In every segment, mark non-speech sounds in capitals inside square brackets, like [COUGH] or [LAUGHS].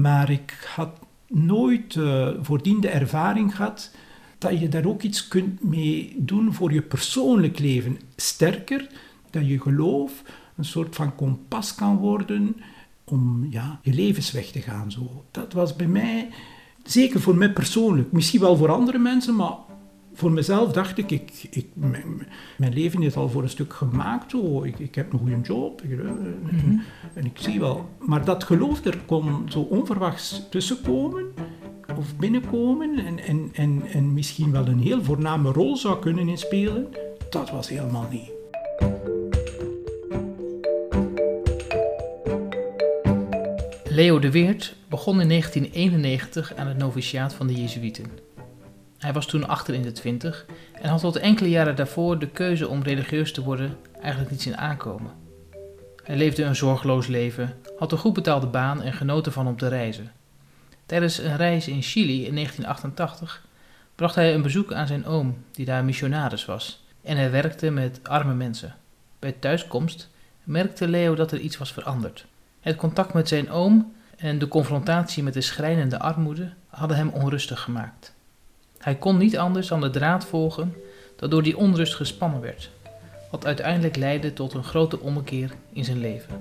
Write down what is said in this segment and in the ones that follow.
Maar ik had nooit uh, voordien de ervaring gehad dat je daar ook iets kunt mee doen voor je persoonlijk leven. Sterker, dat je geloof een soort van kompas kan worden om ja, je levensweg te gaan. Zo. Dat was bij mij, zeker voor mij persoonlijk, misschien wel voor andere mensen, maar voor mezelf dacht ik, ik, ik mijn, leven is al voor een stuk gemaakt. Zo. Ik, ik heb een goede job ik, mm en ik zie wel. Maar dat geloof er kon zo onverwachts tussenkomen of binnenkomen en, en, en, en misschien wel een heel voorname rol zou kunnen inspelen, dat was helemaal niet. Leo de Weert begon in 1991 aan het noviciaat van de Jezuïeten. Hij was toen achter in de twintig en had tot enkele jaren daarvoor de keuze om religieus te worden eigenlijk niet zien aankomen. Hij leefde een zorgeloos leven, had een goed betaalde baan en genoten van om te reizen. Tijdens een reis in Chili in 1988 bracht hij een bezoek aan zijn oom, die daar missionaris was, en hij werkte met arme mensen. Bij thuiskomst merkte Leo dat er iets was veranderd. Het contact met zijn oom en de confrontatie met de schrijnende armoede hadden hem onrustig gemaakt. Hij kon niet anders dan de draad volgen dat door die onrust gespannen werd, wat uiteindelijk leidde tot een grote ommekeer in zijn leven.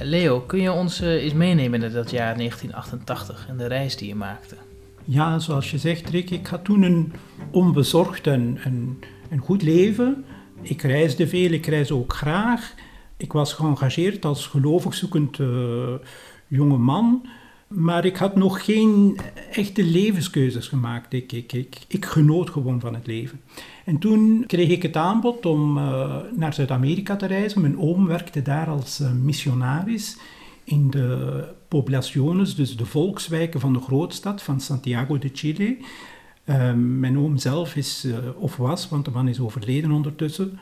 Leo, kun je ons uh, eens meenemen naar dat jaar 1988 en de reis die je maakte? Ja, zoals je zegt, Rick, ik had toen een onbezorgd en, en, goed leven. Ik reisde veel, ik reisde ook graag. Ik was geëngageerd als gelovig zoekend uh, jonge man. Maar ik had nog geen echte levenskeuzes gemaakt. Ik, ik, ik, genoot gewoon van het leven. En toen kreeg ik het aanbod om uh, naar Zuid-Amerika te reizen. Mijn oom werkte daar als uh, missionaris in de poblaciones, dus de volkswijken van de grootstad van Santiago de Chile. Mijn oom zelf is, of was, want de man is overleden ondertussen,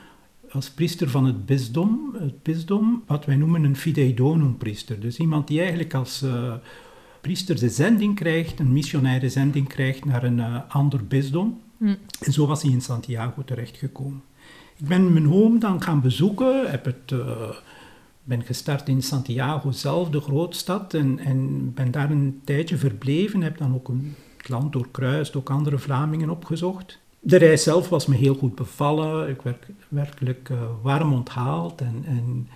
als priester van het bisdom, het bisdom wat wij noemen een fideidonum priester. Dus iemand die eigenlijk als priester de zending krijgt, een missionaire zending krijgt naar een uh, ander bisdom. Mm. En zo was hij in Santiago terechtgekomen. Ik ben mijn home dan gaan bezoeken, heb het, uh, ben gestart in Santiago zelf, de grootstad, en, en ben daar een tijdje verbleven, heb dan ook een, het land doorkruist, ook andere Vlamingen opgezocht. De reis zelf was me heel goed bevallen, ik werd werkelijk uh, warm onthaald en, en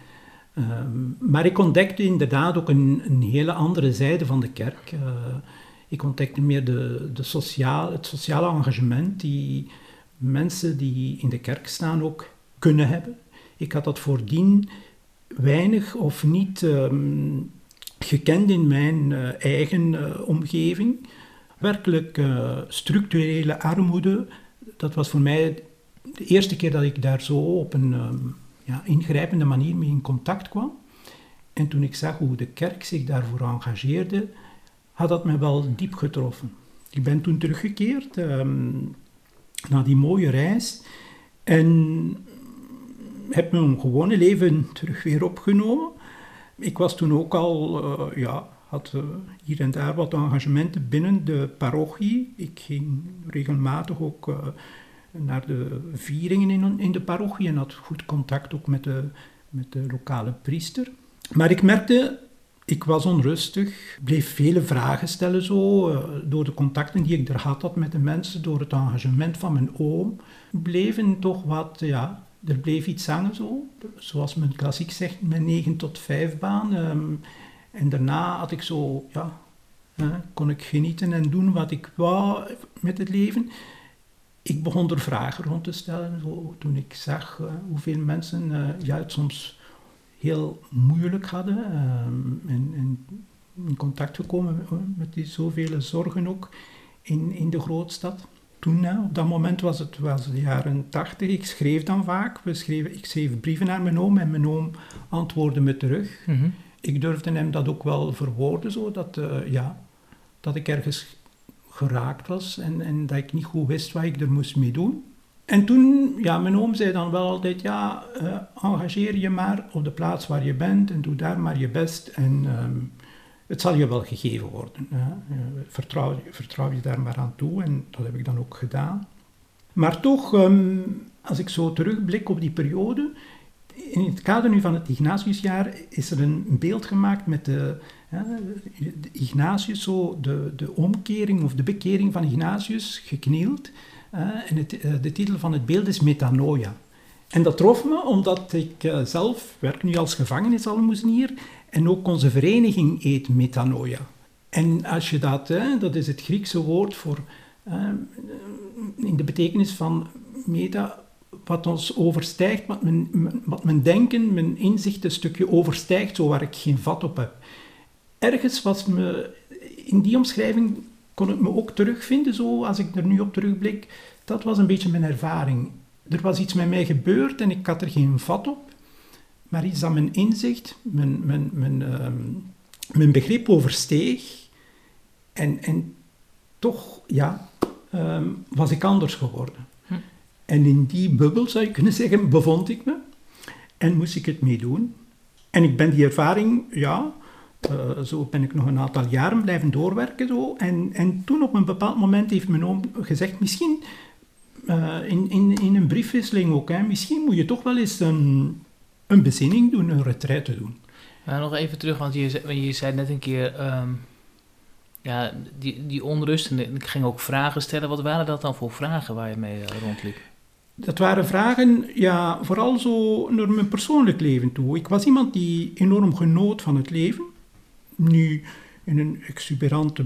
Ehm, maar ik ontdekte inderdaad ook een, een, hele andere zijde van de kerk. Uh, ik ontdekte meer de, de sociaal, het sociale engagement die mensen die in de kerk staan ook kunnen hebben. Ik had dat voordien weinig of niet um, gekend in mijn uh, eigen omgeving. Werkelijk structurele armoede, dat was voor mij de eerste keer dat ik daar zo op een um, ja, ingrijpende manier mee in contact kwam. En toen ik zag hoe de kerk zich daarvoor engageerde, had dat me wel diep getroffen. Ik ben toen teruggekeerd um, na die mooie reis en heb mijn gewone leven terug weer opgenomen. Ik was toen ook al, uh, ja, had uh, hier en daar wat engagementen binnen de parochie. Ik ging regelmatig ook uh, naar de vieringen in, in de parochie en had goed contact ook met de, met de lokale priester. Maar ik merkte, ik was onrustig, bleef vele vragen stellen zo, uh, door de contacten die ik er had, had met de mensen, door het engagement van mijn oom, bleven toch wat, ja, er bleef iets hangen zo, zoals men klassiek zegt, mijn 9 tot 5 baan. Um, en daarna had ik zo, ja, kon ik genieten en doen wat ik wou met het leven ik begon er vragen rond te stellen. Zo, toen ik zag uh, hoeveel mensen uh, het soms heel moeilijk hadden um, en, in contact gekomen met die zoveel zorgen ook in, in de grootstad. Toen, op dat moment was het was de jaren tachtig. Ik schreef dan vaak. We schreven, ik schreef brieven naar mijn oom en mijn oom antwoordde me terug. -hmm. Ik durfde hem dat ook wel verwoorden, zo, dat, ja, dat ik ergens geraakt was en, en dat ik niet goed wist wat ik er moest mee doen. En toen, ja, mijn oom zei dan wel altijd, ja, uh, engageer je maar op de plaats waar je bent en doe daar maar je best en um, het zal je wel gegeven worden. Uh, vertrouw, vertrouw je daar maar aan toe en dat heb ik dan ook gedaan. Maar toch, um, als ik zo terugblik op die periode, in het kader nu van het Ignatiusjaar is er een beeld gemaakt met de, de Ignatius, zo de, de omkering of de bekering van Ignatius, geknield. en het, de titel van het beeld is Metanoia. En dat trof me omdat ik uh, zelf werk nu als gevangenisalmoezenier en ook onze vereniging eet metanoia. En als je dat, dat is het Griekse woord voor, in de betekenis van meta, wat ons overstijgt, wat mijn, wat mijn denken, mijn inzicht een stukje overstijgt, zo waar ik geen vat op heb. Ergens was me, in die omschrijving kon ik me ook terugvinden, zo als ik er nu op terugblik. Dat was een beetje mijn ervaring er was iets met mij gebeurd en ik had er geen vat op, maar iets dat mijn inzicht, mijn, mijn, mijn, uh, mijn begrip oversteeg. En, en toch, ja, um, was ik anders geworden. En in die bubbel, zou je kunnen zeggen, bevond ik me. En moest ik het meedoen. En ik ben die ervaring, ja, uh, zo ben ik nog een aantal jaren blijven doorwerken. Zo. En, en toen op een bepaald moment heeft mijn oom gezegd, misschien uh, in, in, in een briefwisseling ook. Misschien moet je toch wel eens een, een bezinning doen, een retraite doen. Ja, nog even terug, want je, je zei net een keer... Um, ja, die, die onrust, en ik ging ook vragen stellen. Wat waren dat dan voor vragen waar je mee uh, rondliep? Dat waren vragen, ja, vooral zo naar mijn persoonlijk leven toe. Ik was iemand die enorm genoot van het leven. Nu, in een exuberante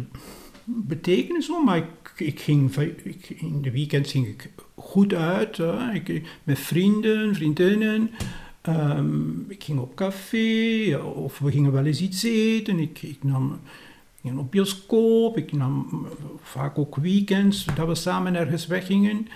betekenis, maar ik ik ging, ik, in de weekend ging ik goed uit. Ik, met vrienden, vriendinnen. Um, ik ging op café of we gingen wel eens iets eten. Ik, ik nam ging op bioscoop. Ik nam vaak ook weekends dat we samen ergens weggingen.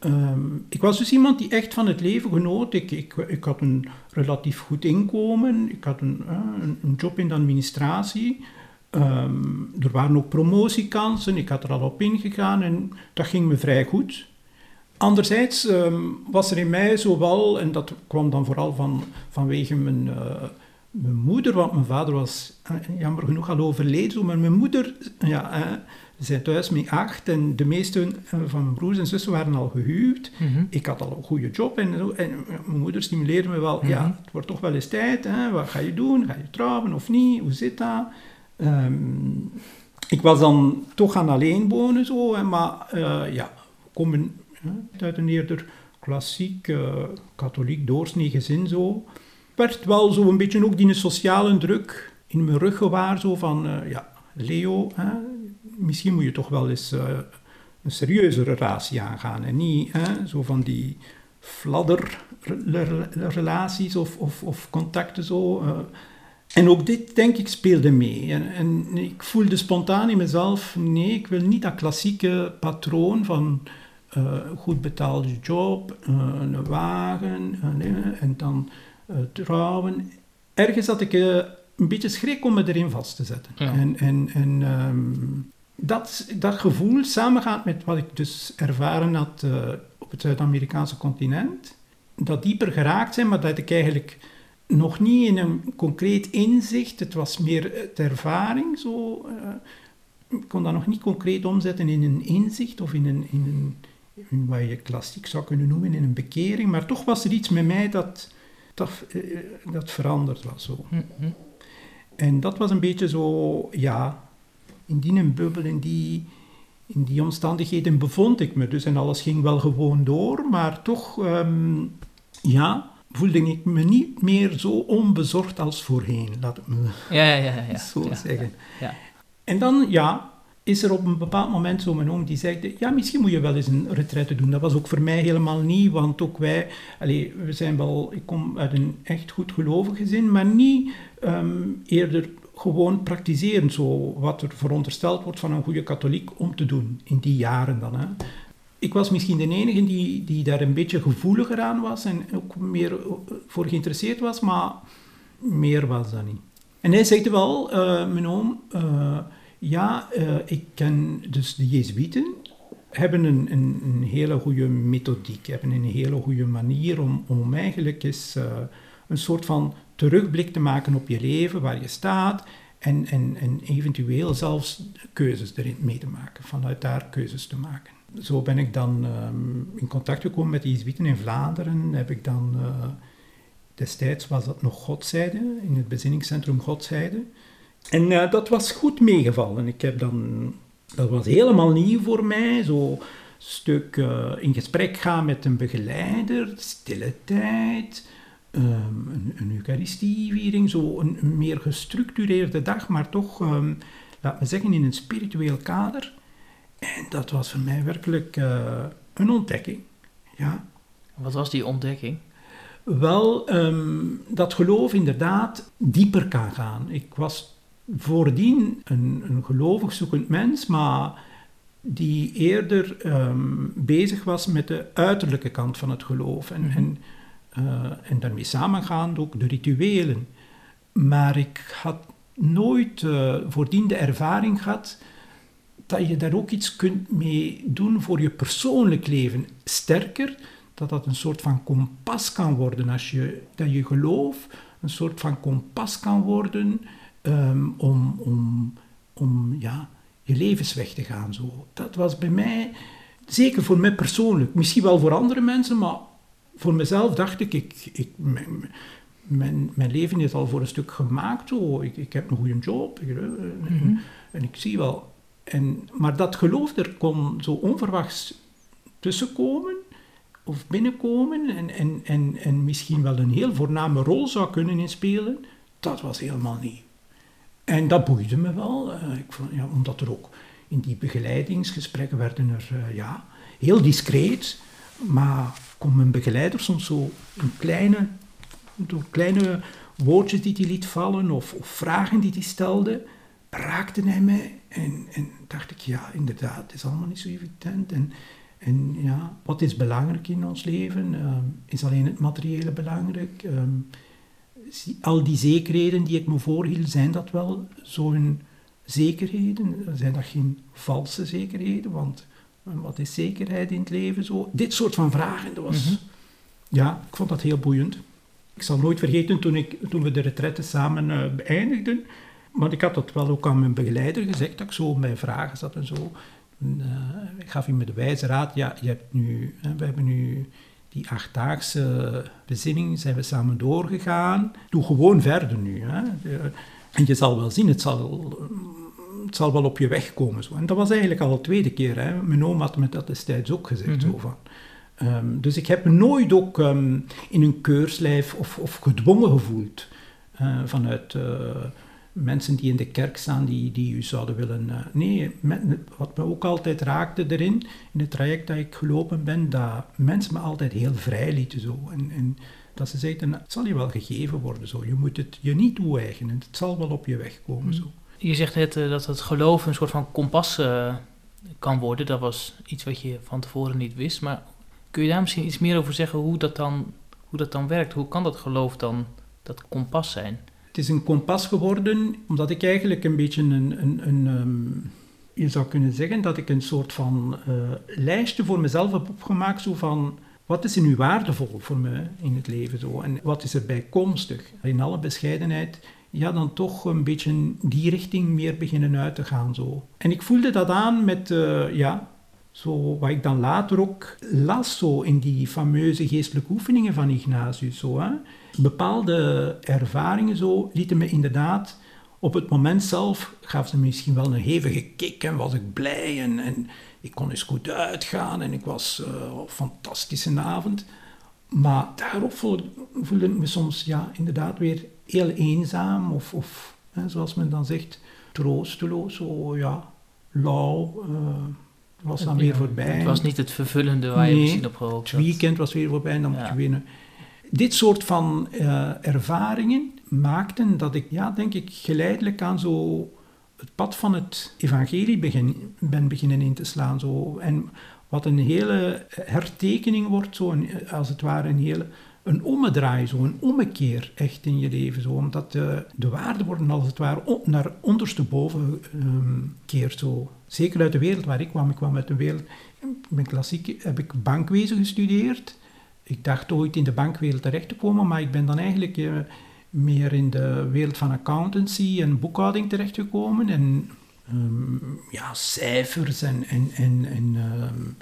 Um, ik was dus iemand die echt van het leven genoot. Ik, ik, ik had een relatief goed inkomen. Ik had een, een, een job in de administratie. Um, er waren ook promotiekansen, ik had er al op ingegaan en dat ging me vrij goed. Anderzijds um, was er in mij zowel, en dat kwam dan vooral van, vanwege mijn, uh, mijn moeder, want mijn vader was uh, jammer genoeg al overleden, maar mijn moeder, ja, zijn thuis met acht en de meeste van mijn broers en zussen waren al gehuwd. Mm -hmm. Ik had al een goede job en, en mijn moeder stimuleerde me wel, mm -hmm. ja, het wordt toch wel eens tijd, hè? wat ga je doen? Ga je trouwen of niet? Hoe zit dat? Um, ik was dan toch gaan alleen wonen, zo, hè, maar uh, ja, komen uit een eerder klassiek uh, katholiek doorsnee gezin zo. Werd wel zo een beetje ook die sociale druk in mijn rug gewaar, zo van, uh, ja, Leo, hè, misschien moet je toch wel eens een serieuze relatie aangaan en niet hè, zo van die fladderrelaties of, of, of contacten zo. En ook dit, denk ik, speelde mee. En, en, ik voelde spontaan in mezelf, nee, ik wil niet dat klassieke patroon van uh, goed betaalde job, uh, een wagen en dan trouwen. Ergens had ik een beetje schrik om me erin vast te zetten. Ja. En, en, en um, dat, dat gevoel samengaat met wat ik dus ervaren had op het Zuid-Amerikaanse continent, dat dieper geraakt zijn, maar dat ik eigenlijk nog niet in een concreet inzicht, het was meer ter ervaring. Zo, uh, ik kon dat nog niet concreet omzetten in een inzicht of in een, in een in wat je klassiek zou kunnen noemen, in een bekering. Maar toch was er iets met mij dat, dat, uh, dat veranderd was. Zo. Mm -hmm. En dat was een beetje zo, ja, in die bubbel, in die, in die omstandigheden bevond ik me dus. En alles ging wel gewoon door, maar toch, um, ja, voelde ik me niet meer zo onbezorgd als voorheen, laat ik me ja, ja, ja, ja. [LAUGHS] zo zeggen. En dan, ja, is er op een bepaald moment zo mijn oom die zei, ja, misschien moet je wel eens een retraite doen. Dat was ook voor mij helemaal niet, want ook wij, allez, we zijn wel, ik kom uit een echt goed gelovig gezin, maar niet um, eerder gewoon praktiseren, zo wat er verondersteld wordt van een goede katholiek om te doen, in die jaren dan. Hè ik was misschien de enige die, die daar een beetje gevoeliger aan was en ook meer voor geïnteresseerd was, maar meer was dat niet. En hij zegt wel, uh, mijn oom, uh, ja, ik ken dus de Jezuïeten, hebben een, een, een, hele goede methodiek, hebben een hele goede manier om, om eigenlijk eens een soort van terugblik te maken op je leven, waar je staat, en, en, en eventueel zelfs keuzes erin mee te maken, vanuit daar keuzes te maken zo ben ik dan um, in contact gekomen met de Jezuïeten in Vlaanderen. Heb ik dan uh, Destijds was dat nog Godzijde, in het bezinningscentrum Godzijde. En uh, dat was goed meegevallen. Ik heb dan, dat was helemaal nieuw voor mij, zo stuk uh, in gesprek gaan met een begeleider, stille tijd, um, een, een eucharistieviering, zo een, een, meer gestructureerde dag, maar toch, um, laat me zeggen, in een spiritueel kader. En dat was voor mij werkelijk uh, een ontdekking. Ja. Wat was die ontdekking? Wel, um, dat geloof inderdaad dieper kan gaan. Ik was voordien een, een gelovig zoekend mens, maar die eerder um, bezig was met de uiterlijke kant van het geloof. En, mm-hmm. en, uh, en daarmee samengaand ook de rituelen. Maar ik had nooit uh, voordien de ervaring gehad dat je daar ook iets kunt mee doen voor je persoonlijk leven. Sterker, dat dat een soort van kompas kan worden als je, dat je geloof een soort van kompas kan worden um, om, om, om ja, je levensweg te gaan. Zo. Dat was bij mij, zeker voor mij persoonlijk, misschien wel voor andere mensen, maar voor mezelf dacht ik, ik, ik mijn, mijn, mijn, leven is al voor een stuk gemaakt. Zo. Ik, ik heb een goede job ik, mm -hmm. en, ik zie wel. En, maar dat geloof er kon zo onverwachts tussenkomen of binnenkomen en, en, en, en misschien wel een heel voorname rol zou kunnen inspelen, dat was helemaal niet. En dat boeide me wel, uh, ik vond, ja, omdat er ook in die begeleidingsgesprekken werden er uh, ja, heel discreet, maar kon mijn begeleider soms zo een kleine, door kleine woordjes die hij liet vallen of, vragen die hij stelde, raakte hij mij en, en dacht ik, ja, inderdaad, het is allemaal niet zo evident. En, en ja, wat is belangrijk in ons leven? Uh, is alleen het materiële belangrijk? Um, al die zekerheden die ik me voorhield, zijn dat wel zo'n zekerheden? Zijn dat geen valse zekerheden? Want wat is zekerheid in het leven? Zo, dit soort van vragen, dat was... -hmm. Ja, ik vond dat heel boeiend. Ik zal nooit vergeten toen, ik, toen we de retraite samen uh, beëindigden, want ik had dat wel ook aan mijn begeleider gezegd, dat ik zo bij vragen zat en zo. En, uh, ik gaf hem de wijze raad, ja, je hebt nu, hè, we hebben nu die achtdaagse bezinning zijn we samen doorgegaan. Doe gewoon verder nu. Hè. En je zal wel zien, het zal, het zal wel op je weg komen. Zo. En dat was eigenlijk al de tweede keer. Hè. Mijn oom had me dat destijds ook gezegd. Mm -hmm. zo van. Um, dus ik heb me nooit ook um, in een keurslijf of, of gedwongen gevoeld. Uh, vanuit... Uh, mensen die in de kerk staan, die, die u zouden willen... Uh, nee, met, wat me ook altijd raakte erin, in het traject dat ik gelopen ben, dat mensen me altijd heel vrij lieten zo. En, en dat ze zeiden, het zal je wel gegeven worden zo. Je moet het je niet toe-eigenen, het zal wel op je weg komen mm. zo. Je zegt net uh, dat het geloof een soort van kompas uh, kan worden. Dat was iets wat je van tevoren niet wist. Maar kun je daar misschien iets meer over zeggen hoe dat dan, hoe dat dan werkt? Hoe kan dat geloof dan dat kompas zijn? Het is een kompas geworden, omdat ik eigenlijk een beetje een, een, een je zou kunnen zeggen dat ik een soort van uh, lijstje voor mezelf heb opgemaakt, zo van wat is er nu waardevol voor me in het leven zo, en wat is er bijkomstig. In alle bescheidenheid, ja, dan toch een beetje die richting meer beginnen uit te gaan zo. En ik voelde dat aan met, uh, ja, zo, wat ik dan later ook las zo in die fameuze geestelijke oefeningen van Ignatius. Zo, hè. Bepaalde ervaringen zo lieten me inderdaad op het moment zelf, gaf ze misschien wel een hevige kick en was ik blij en, en ik kon eens goed uitgaan en ik was uh, een fantastische avond. Maar daarop voelde, voelde ik me soms ja, inderdaad weer heel eenzaam of, of hè, zoals men dan zegt, troosteloos, zo ja, lauw. Uh, was dan weer voorbij. Het was niet het vervullende waar je nee, misschien op gehoopt Het weekend was weer voorbij en dan ja. moet je winnen. Dit soort van uh, ervaringen maakten dat ik, ja, denk ik, geleidelijk aan zo het pad van het evangelie begin, ben beginnen in te slaan. Zo. En wat een hele hertekening wordt, zo een, als het ware een hele een ommedraai, zo een ommekeer echt in je leven. Zo, omdat de, de waarden worden als het ware op, naar ondersteboven um, keert. Zo. Zeker uit de wereld waar ik kwam. Ik kwam uit de wereld... Mijn klassiek heb ik bankwezen gestudeerd. Ik dacht ooit in de bankwereld terecht te komen, maar ik ben dan eigenlijk uh, meer in de wereld van accountancy en boekhouding terechtgekomen. En um, ja, cijfers en, en, en, en um,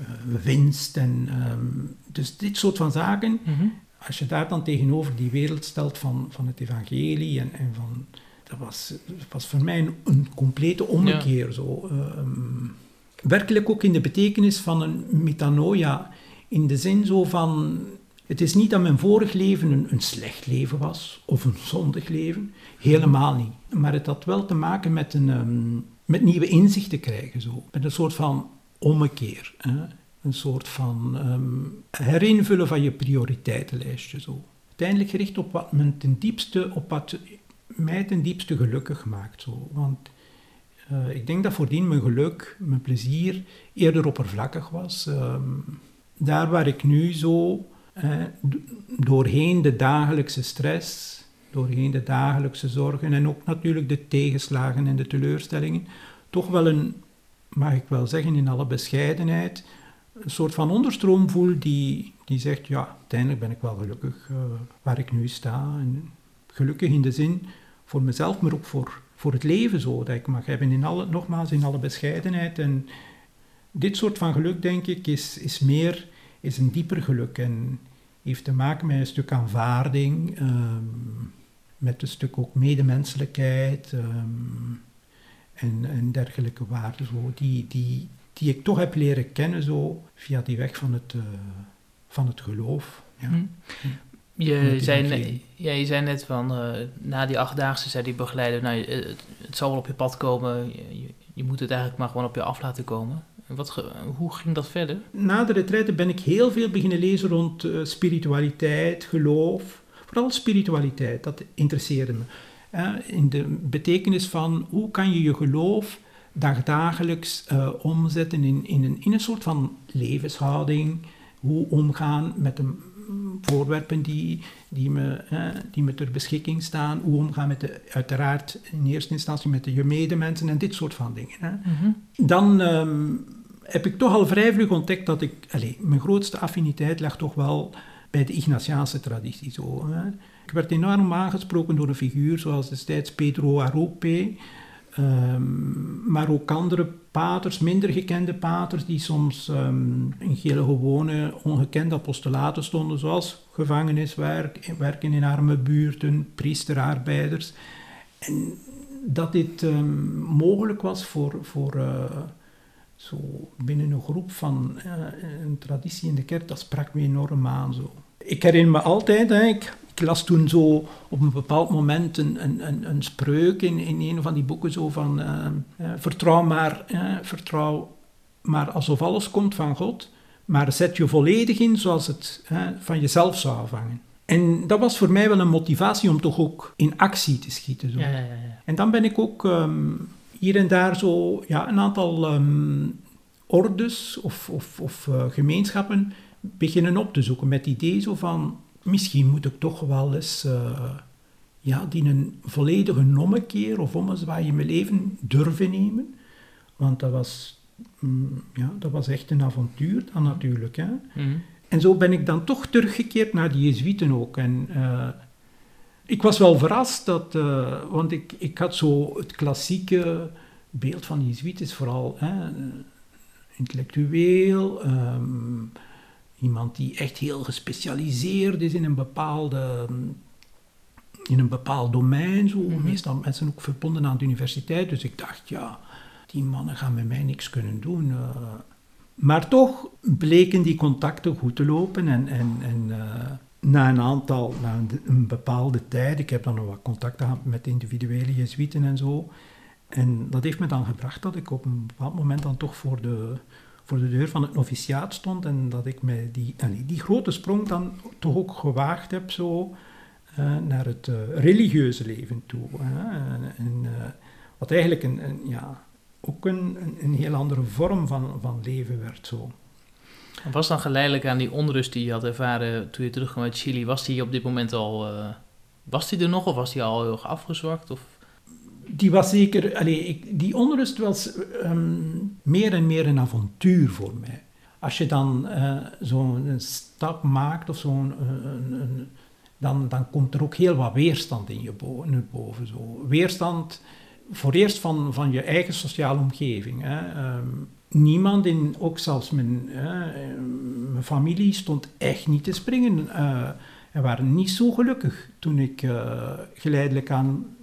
uh, winst. En, um, dus dit soort van zaken mm -hmm. als je daar dan tegenover die wereld stelt van, van het evangelie en, en van... Dat was, was voor mij een, een complete ommekeer. Zo. Ehm, werkelijk ook in de betekenis van een metanoia. In de zin zo van... Het is niet dat mijn vorig leven een, een slecht leven was, of een zondig leven. Helemaal niet. Maar het had wel te maken met, een, ehm, met nieuwe inzichten krijgen. Zo. Met een soort van ommekeer. Hè? Een soort van um, herinvullen van je prioriteitenlijstje. Zo. Uiteindelijk gericht op wat, men ten diepste, op wat mij ten diepste gelukkig maakt. Zo. Want uh, ik denk dat voordien mijn geluk, mijn plezier eerder oppervlakkig was. Um, daar waar ik nu zo uh, doorheen de dagelijkse stress, doorheen de dagelijkse zorgen en ook natuurlijk de tegenslagen en de teleurstellingen, toch wel een, mag ik wel zeggen in alle bescheidenheid, een soort van onderstroom voel die, die zegt, ja, uiteindelijk ben ik wel gelukkig uh, waar ik nu sta. En gelukkig in de zin voor mezelf, maar ook voor, voor het leven zo, dat ik mag hebben, in alle, nogmaals in alle bescheidenheid. En dit soort van geluk, denk ik, is, is meer, is een dieper geluk en heeft te maken met een stuk aanvaarding, um, met een stuk ook medemenselijkheid um, en, en dergelijke waarden, zo, die, die, die ik toch heb leren kennen zo via die weg van het, uh, van het geloof. Ja. Hm. Je, zei net, ja, je zei net van, uh, na die achtdaagse zei die begeleider, nou, het, het, zal wel op je pad komen, je, je, moet het eigenlijk maar gewoon op je af laten komen. Wat, hoe ging dat verder? Na de retraite ben ik heel veel beginnen lezen rond uh, spiritualiteit, geloof. Vooral spiritualiteit, dat interesseerde me. Uh, in de betekenis van hoe kan je je geloof dagdagelijks uh, omzetten in, in, een, in een soort van levenshouding. Hoe omgaan met de voorwerpen die, die, me, die me ter beschikking staan. Hoe omgaan met de, uiteraard in eerste instantie met de je medemensen en dit soort van dingen. Hè. Mm -hmm. Dan um, heb ik toch al vrij vlug ontdekt dat ik... Allez, mijn grootste affiniteit lag toch wel bij de Ignatiaanse traditie. Zo, hè. Ik werd enorm aangesproken door een figuur zoals destijds Pedro Arrope... Um, maar ook andere paters, minder gekende paters, die soms um, in gele gewone, ongekende apostolaten stonden, zoals gevangeniswerk, werken in arme buurten, priesterarbeiders. En dat dit um, mogelijk was voor, voor uh, zo binnen een groep van uh, een traditie in de kerk, dat sprak me enorm aan. Zo. Ik herinner me altijd, hè, ik, ik las toen zo op een bepaald moment een, een, een spreuk in, in een van die boeken zo van uh, uh, vertrouw, maar, uh, vertrouw maar alsof alles komt van God, maar zet je volledig in zoals het van jezelf zou afhangen. En dat was voor mij wel een motivatie om toch ook in actie te schieten. Zo. Ja, ja, ja. En dan ben ik ook um, hier en daar zo ja, een aantal um, ordes of, of, of gemeenschappen beginnen op te zoeken met het idee zo van misschien moet ik toch wel eens uh, ja, die een volledige nommekeer of ommezwaai in mijn leven durven nemen. Want dat was, mm, ja, dat was echt een avontuur dan natuurlijk. Hè. Mm. En zo ben ik dan toch teruggekeerd naar die Jezuïten ook. En uh, ik was wel verrast, dat, uh, want ik, ik had zo het klassieke beeld van de Jezuïten, vooral hè, intellectueel, um, Iemand die echt heel gespecialiseerd is in een bepaalde in een bepaald domein. Zo. Mm -hmm. Meestal mensen ook verbonden aan de universiteit. Dus ik dacht, ja, die mannen gaan met mij niks kunnen doen. Uh, maar toch bleken die contacten goed te lopen. En, en, en uh, na een aantal, na een, bepaalde tijd, ik heb dan nog wat contacten gehad met individuele jezuïten en zo. En dat heeft me dan gebracht dat ik op een bepaald moment dan toch voor de voor de deur van het noviciaat stond en dat ik mij die, die grote sprong dan toch ook gewaagd heb zo uh, naar het uh, religieuze leven toe. En, uh, wat eigenlijk een, een, ja, ook een, een, heel andere vorm van, van leven werd zo. Was dan geleidelijk aan die onrust die je had ervaren toen je terugkwam uit Chili, was die op dit moment al, was die er nog of was die al heel afgezwakt? Of? die was zeker, allez, ik, die onrust was um, meer en meer een avontuur voor mij. Als je dan uh, zo'n stap maakt of zo'n, uh, dan, dan komt er ook heel wat weerstand in je bo naar boven. Zo. Weerstand voor eerst van, van je eigen sociale omgeving. Hè. Um, niemand, in, ook zelfs mijn, uh, familie, stond echt niet te springen. en waren niet zo gelukkig toen ik uh, geleidelijk aan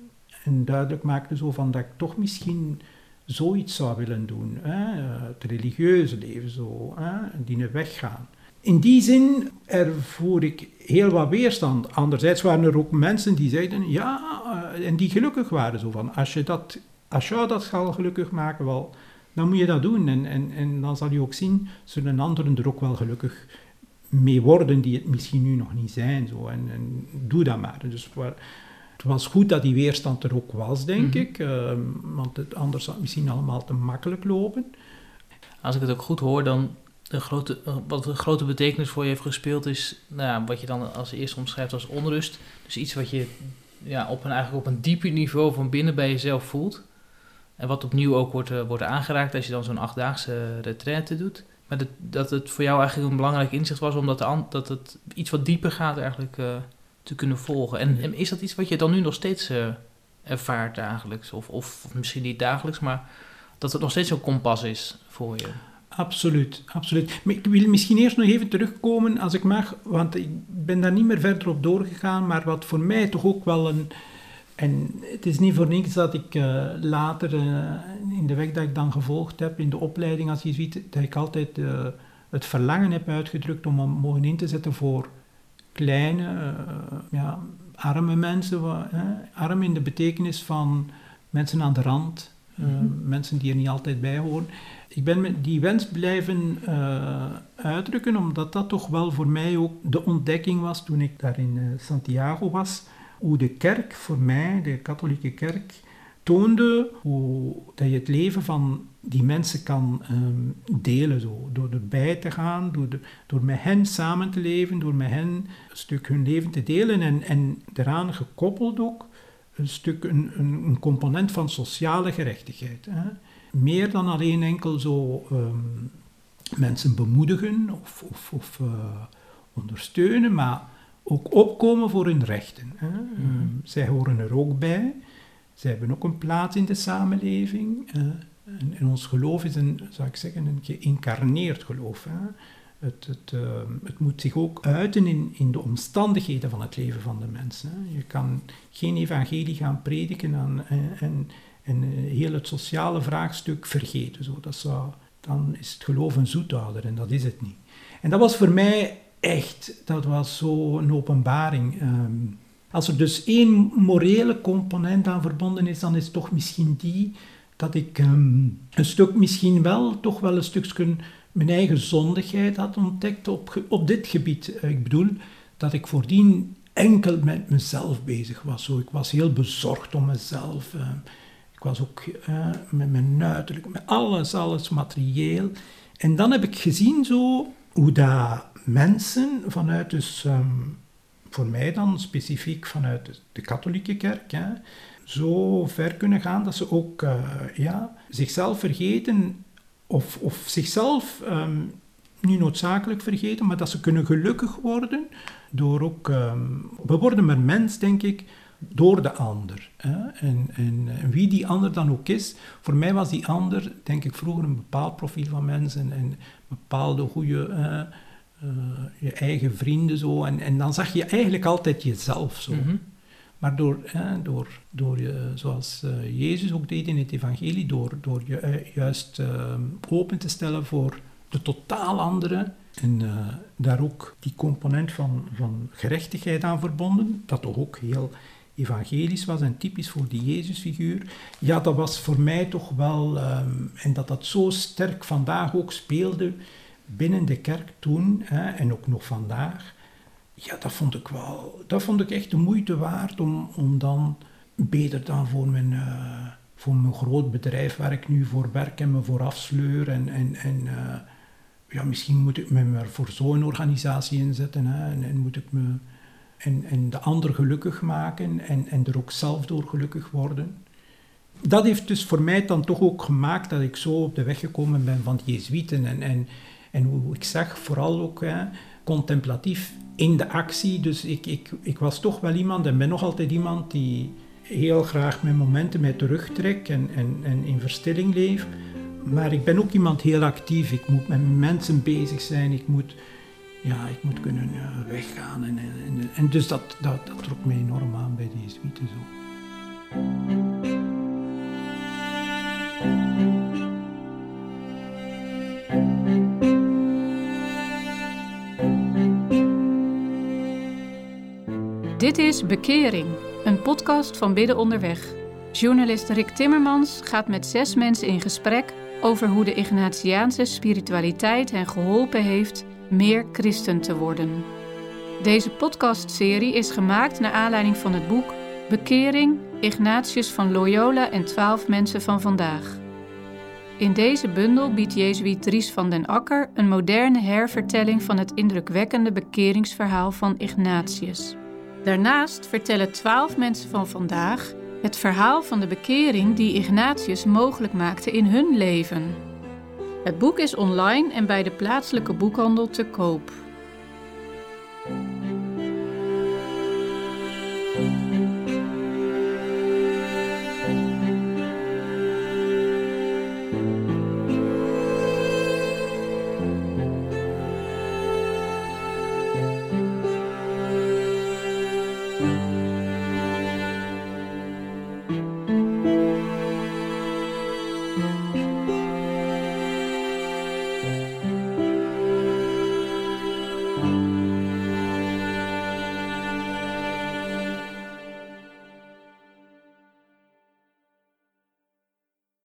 en duidelijk maakte zo van dat ik toch misschien zoiets zou willen doen. Hè? Het religieuze leven zo, hè? die weggaan. In die zin ervoer ik heel wat weerstand. Anderzijds waren er ook mensen die zeiden, ja, uh, en die gelukkig waren zo van, als, je dat, als jou dat zal gelukkig maken, wel, dan moet je dat doen. En, en, en dan zal je ook zien, zullen anderen er ook wel gelukkig mee worden die het misschien nu nog niet zijn. Zo. En, en doe dat maar. Dus waar, het was goed dat die weerstand er ook was, denk mhm. ik. Uh, want het, anders zou het misschien allemaal te makkelijk lopen. Als ik het ook goed hoor, dan de grote, eh, wat een grote betekenis voor je heeft gespeeld is nou, wat je dan als eerste omschrijft als onrust. Dus iets wat je ja, op een, eigenlijk op een dieper niveau van binnen bij jezelf voelt. En wat opnieuw ook wordt, uh, wordt aangeraakt als je dan zo'n achtdaagse retraite doet. Maar dat, dat het voor jou eigenlijk een belangrijk inzicht was, omdat de, dat het iets wat dieper gaat eigenlijk uh, te kunnen volgen. En, en, is dat iets wat je dan nu nog steeds uh, ervaart dagelijks? Of, of, misschien niet dagelijks, maar dat het nog steeds zo'n kompas is voor je? Absoluut, absoluut. Maar ik wil misschien eerst nog even terugkomen, als ik mag, want ik ben daar niet meer verder op doorgegaan, maar wat voor mij toch ook wel een... En het is niet voor niks dat ik uh, later uh, in de weg dat ik dan gevolgd heb in de opleiding als jezuïet, dat ik altijd uh, het verlangen heb uitgedrukt om me mogen in te zetten voor kleine, ja, arme mensen. arm in de betekenis van mensen aan de rand, mm mensen die er niet altijd bij horen ik ben die wens blijven uitdrukken, omdat dat toch wel voor mij ook de ontdekking was toen ik daar in Santiago was. Hoe de kerk voor mij, de katholieke kerk, toonde hoe dat je het leven van die mensen kan um, delen. Zo. Door erbij te gaan, door, door met hen samen te leven, door met hen een stuk hun leven te delen. En, en daaraan gekoppeld ook een stuk een, een, een component van sociale gerechtigheid. Hè meer dan alleen enkel zo ehm, mensen bemoedigen of, of, of uh, ondersteunen, maar ook opkomen voor hun rechten. Hè. Mhm. Ehm, zij horen er ook bij. Zij hebben ook een plaats in de samenleving. En, en, ons geloof is een, zou ik zeggen, een geïncarneerd geloof. Hè. Het, het, uh, het, moet zich ook uiten in, in de omstandigheden van het leven van de mensen. Hè. Je kan geen evangelie gaan prediken aan, en, en en eh, heel het sociale vraagstuk vergeten. Zo. Dat zou, dan is het geloof een zoethouder en dat is het niet. En dat was voor mij echt, dat was zo een openbaring. Ehm, als er dus één morele component aan verbonden is, dan is toch misschien die dat ik ehm, een stuk misschien wel, toch wel een stukje mijn eigen zondigheid had ontdekt op, op dit gebied. Ik bedoel, dat ik voordien enkel met mezelf bezig was. Zo, ik was heel bezorgd om mezelf. Ehm, ik was ook uh, met mijn uiterlijk, met alles, alles materieel. En dan heb ik gezien zo hoe dat mensen vanuit dus, um, voor mij dan specifiek vanuit de, katholieke kerk, hè, zo ver kunnen gaan dat ze ook uh, ja, zichzelf vergeten of, of zichzelf um, niet noodzakelijk vergeten, maar dat ze kunnen gelukkig worden door ook, um, we worden maar mens denk ik, door de ander. Hè? En, en, wie die ander dan ook is, voor mij was die ander, denk ik, vroeger een bepaald profiel van mensen en bepaalde goede, uh, je eigen vrienden zo. En, en dan zag je eigenlijk altijd jezelf zo. Mhm. Maar door, door, door je, zoals uh, Jezus ook deed in het evangelie, door, door je juist open te stellen voor de totaal andere, en daar ook die component van, van gerechtigheid aan verbonden, dat toch ook heel evangelisch was en typisch voor die Jezusfiguur, ja, dat was voor mij toch wel, ehm, en dat dat zo sterk vandaag ook speelde binnen de kerk toen hè, en ook nog vandaag, ja, dat vond ik wel, dat vond ik echt de moeite waard om, om dan beter dan voor mijn, uh, voor mijn groot bedrijf waar ik nu voor werk en me voor afsleur en, en, en uh, ja, misschien moet ik me maar voor zo'n organisatie inzetten hè, en, en moet ik me en, en de ander gelukkig maken en, en er ook zelf door gelukkig worden. Dat heeft dus voor mij dan toch ook gemaakt dat ik zo op de weg gekomen ben van de Jezuïeten. En, en, en hoe ik zag, vooral ook hè, contemplatief in de actie. Dus ik, ik, ik was toch wel iemand en ben nog altijd iemand die heel graag mijn momenten mij terugtrek en, en, en in verstilling leef. Maar ik ben ook iemand heel actief. Ik moet met mensen bezig zijn. Ik moet ja, ik moet kunnen uh, weggaan. En, en, dus dat, dat, trok mij enorm aan bij de Jesuiten zo. Is Bekering, een podcast van Bidden Onderweg. Journalist Rick Timmermans gaat met zes mensen in gesprek over hoe de Ignatiaanse spiritualiteit hen geholpen heeft meer christen te worden. Deze podcastserie is gemaakt naar aanleiding van het boek Bekering Ignatius van Loyola en twaalf mensen van vandaag. In deze bundel biedt Jezuïet Dries van den Akker een moderne hervertelling van het indrukwekkende bekeringsverhaal van Ignatius. Daarnaast vertellen twaalf mensen van vandaag het verhaal van de bekering die Ignatius mogelijk maakte in hun leven. Het boek is online en bij de plaatselijke boekhandel te koop.